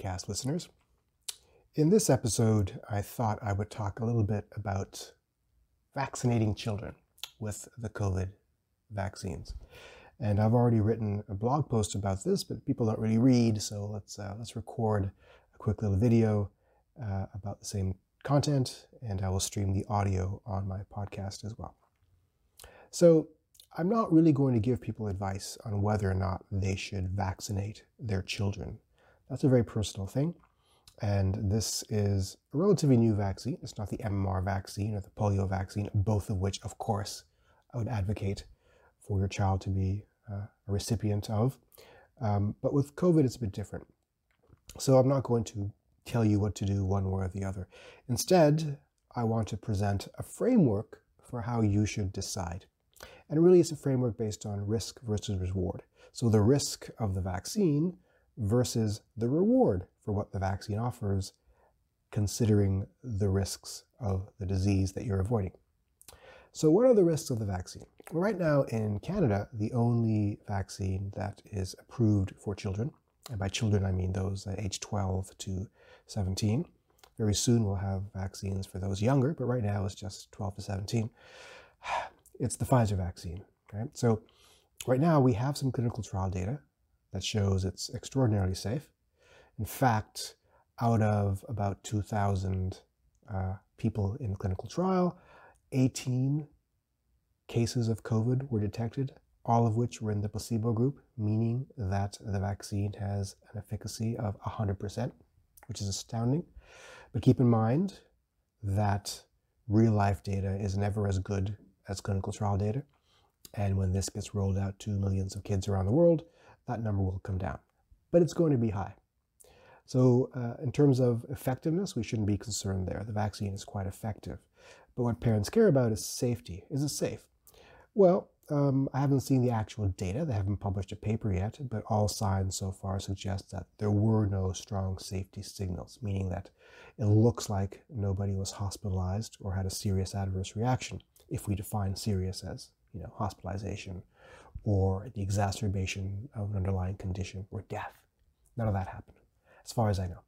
podcast listeners. In this episode, I thought I would talk a little bit about vaccinating children with the COVID vaccines. And I've already written a blog post about this, but people don't really read, so let's uh, let's record a quick little video uh, about the same content, and I will stream the audio on my podcast as well. So I'm not really going to give people advice on whether or not they should vaccinate their children. That's a very personal thing. And this is a relatively new vaccine. It's not the MMR vaccine or the polio vaccine, both of which, of course, I would advocate for your child to be uh, a recipient of. Um, but with COVID, it's a bit different. So I'm not going to tell you what to do one way or the other. Instead, I want to present a framework for how you should decide. And really, it's a framework based on risk versus reward. So the risk of the vaccine versus the reward for what the vaccine offers, considering the risks of the disease that you're avoiding. So, what are the risks of the vaccine? Well, right now in Canada, the only vaccine that is approved for children, and by children I mean those age 12 to 17. Very soon we'll have vaccines for those younger, but right now it's just 12 to 17. It's the Pfizer vaccine. Right? So, right now we have some clinical trial data that shows it's extraordinarily safe. In fact, out of about 2,000 uh, people in clinical trial, 18 cases of COVID were detected, all of which were in the placebo group, meaning that the vaccine has an efficacy of 100%, which is astounding. But keep in mind that real life data is never as good as clinical trial data. And when this gets rolled out to millions of kids around the world, that number will come down. But it's going to be high. So, uh, in terms of effectiveness, we shouldn't be concerned there. The vaccine is quite effective. But what parents care about is safety. Is it safe? Well, um, I haven't seen the actual data. They haven't published a paper yet, but all signs so far suggest that there were no strong safety signals, meaning that it looks like nobody was hospitalized or had a serious adverse reaction, if we define serious as you know hospitalization or the exacerbation of an underlying condition or death. None of that happened, as far as I know.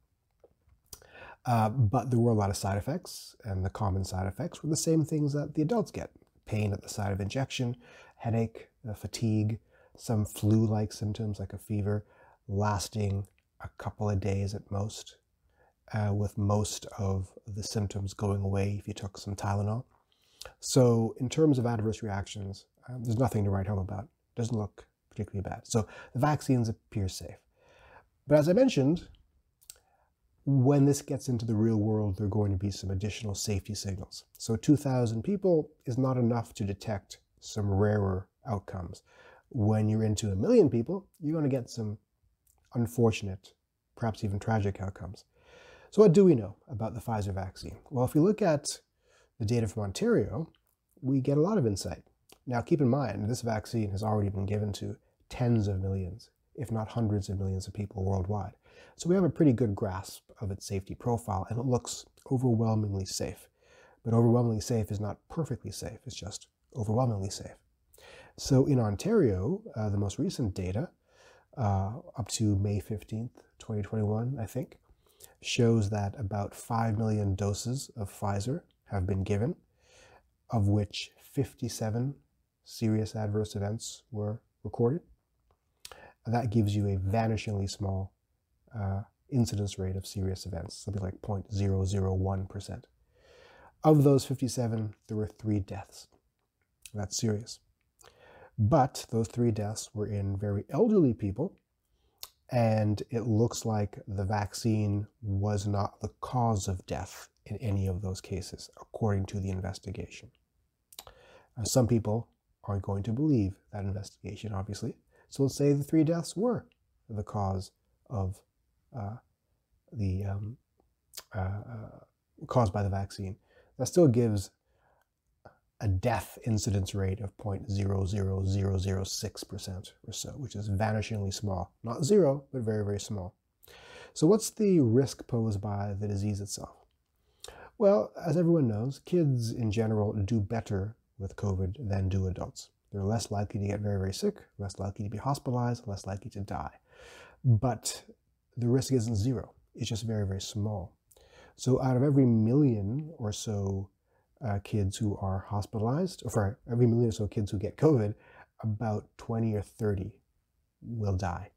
Uh, but there were a lot of side effects, and the common side effects were the same things that the adults get pain at the site of injection, headache, uh, fatigue, some flu like symptoms like a fever, lasting a couple of days at most, uh, with most of the symptoms going away if you took some Tylenol. So, in terms of adverse reactions, um, there's nothing to write home about doesn't look particularly bad. So the vaccines appear safe. But as I mentioned, when this gets into the real world, there are going to be some additional safety signals. So 2,000 people is not enough to detect some rarer outcomes. When you're into a million people, you're going to get some unfortunate, perhaps even tragic outcomes. So, what do we know about the Pfizer vaccine? Well, if we look at the data from Ontario, we get a lot of insight. Now, keep in mind, this vaccine has already been given to tens of millions, if not hundreds of millions of people worldwide. So we have a pretty good grasp of its safety profile, and it looks overwhelmingly safe. But overwhelmingly safe is not perfectly safe, it's just overwhelmingly safe. So in Ontario, uh, the most recent data, uh, up to May 15th, 2021, I think, shows that about 5 million doses of Pfizer have been given, of which 57 serious adverse events were recorded. That gives you a vanishingly small uh, incidence rate of serious events, something like 0.001%. Of those 57, there were three deaths. That's serious. But those three deaths were in very elderly people, and it looks like the vaccine was not the cause of death in any of those cases, according to the investigation. Uh, some people aren't going to believe that investigation, obviously. So let's say the three deaths were the cause of uh, the um, uh, uh, caused by the vaccine. That still gives a death incidence rate of 0.00006% or so, which is vanishingly small. Not zero, but very, very small. So, what's the risk posed by the disease itself? Well, as everyone knows, kids in general do better with COVID than do adults. They're less likely to get very, very sick, less likely to be hospitalized, less likely to die. But the risk isn't zero. it's just very, very small. So out of every million or so uh, kids who are hospitalized, or for every million or so kids who get COVID, about 20 or 30 will die.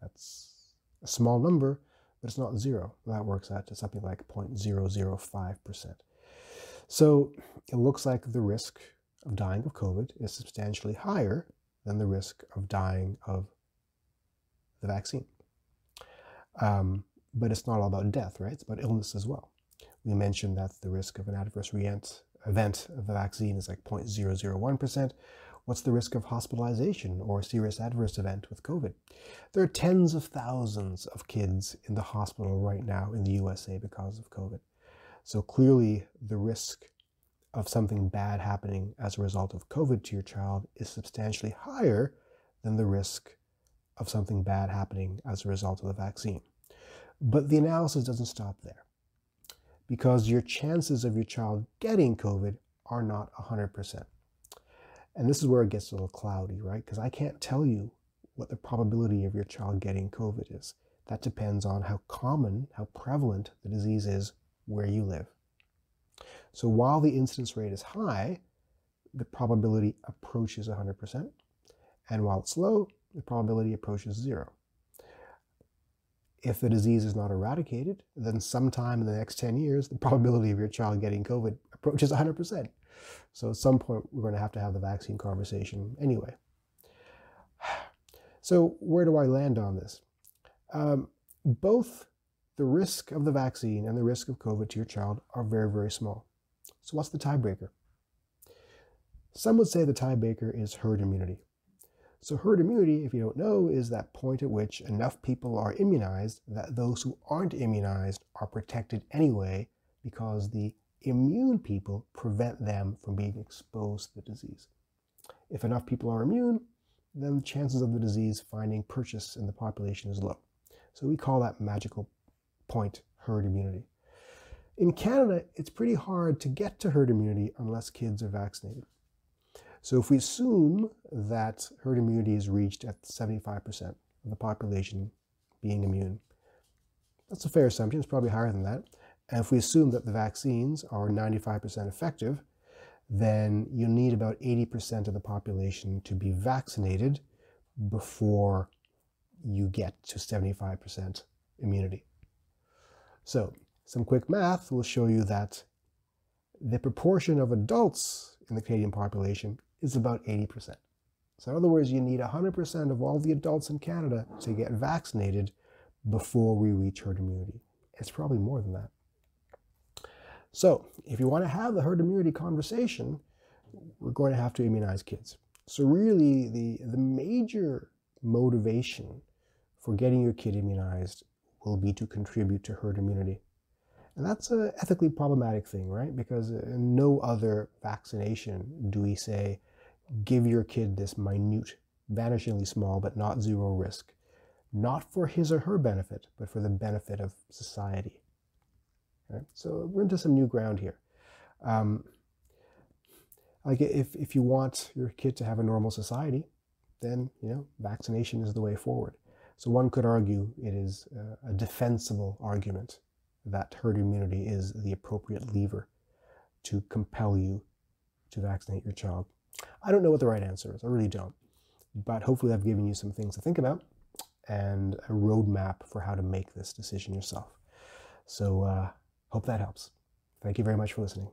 That's a small number, but it's not zero. That works out to something like 0.005%. So it looks like the risk of dying of COVID is substantially higher than the risk of dying of the vaccine. Um, but it's not all about death, right? It's about illness as well. We mentioned that the risk of an adverse event of the vaccine is like 0.001%. What's the risk of hospitalization or a serious adverse event with COVID? There are tens of thousands of kids in the hospital right now in the USA because of COVID. So clearly, the risk of something bad happening as a result of COVID to your child is substantially higher than the risk of something bad happening as a result of the vaccine. But the analysis doesn't stop there because your chances of your child getting COVID are not 100%. And this is where it gets a little cloudy, right? Because I can't tell you what the probability of your child getting COVID is. That depends on how common, how prevalent the disease is where you live. So while the incidence rate is high, the probability approaches 100%. And while it's low, the probability approaches zero. If the disease is not eradicated, then sometime in the next 10 years, the probability of your child getting COVID approaches 100%. So at some point, we're going to have to have the vaccine conversation anyway. So where do I land on this? Um, both the risk of the vaccine and the risk of COVID to your child are very, very small. So what's the tiebreaker? Some would say the tiebreaker is herd immunity. So herd immunity, if you don't know, is that point at which enough people are immunized that those who aren't immunized are protected anyway because the immune people prevent them from being exposed to the disease. If enough people are immune, then the chances of the disease finding purchase in the population is low. So we call that magical point herd immunity. In Canada, it's pretty hard to get to herd immunity unless kids are vaccinated. So if we assume that herd immunity is reached at 75% of the population being immune, that's a fair assumption. It's probably higher than that. And if we assume that the vaccines are 95% effective, then you'll need about 80% of the population to be vaccinated before you get to 75% immunity. So, some quick math will show you that the proportion of adults in the Canadian population is about 80%. So, in other words, you need 100% of all the adults in Canada to get vaccinated before we reach herd immunity. It's probably more than that. So, if you want to have the herd immunity conversation, we're going to have to immunize kids. So, really, the, the major motivation for getting your kid immunized will be to contribute to herd immunity. And that's an ethically problematic thing, right? Because in no other vaccination do we say, give your kid this minute, vanishingly small, but not zero risk, not for his or her benefit, but for the benefit of society. Right? So we're into some new ground here. Um, like if, if you want your kid to have a normal society, then you know vaccination is the way forward. So one could argue it is a defensible argument that herd immunity is the appropriate lever to compel you to vaccinate your child. I don't know what the right answer is. I really don't. But hopefully, I've given you some things to think about and a roadmap for how to make this decision yourself. So, uh, Hope that helps. Thank you very much for listening.